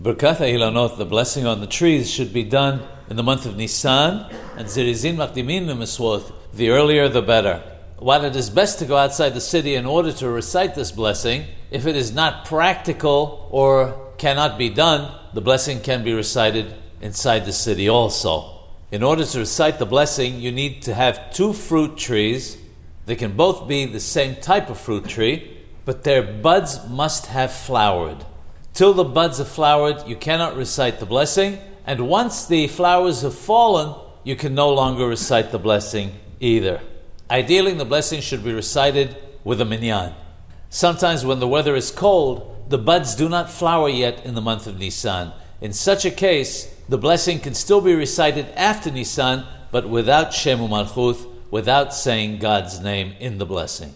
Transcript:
Birkat Ilanot, the blessing on the trees, should be done in the month of Nisan, and Zirizin Makdimin Miswoth, the earlier the better. While it is best to go outside the city in order to recite this blessing, if it is not practical or cannot be done, the blessing can be recited inside the city also. In order to recite the blessing, you need to have two fruit trees. They can both be the same type of fruit tree, but their buds must have flowered. Till the buds have flowered, you cannot recite the blessing, and once the flowers have fallen, you can no longer recite the blessing either. Ideally, the blessing should be recited with a minyan. Sometimes, when the weather is cold, the buds do not flower yet in the month of Nisan. In such a case, the blessing can still be recited after Nisan, but without Shemu Malchuth, without saying God's name in the blessing.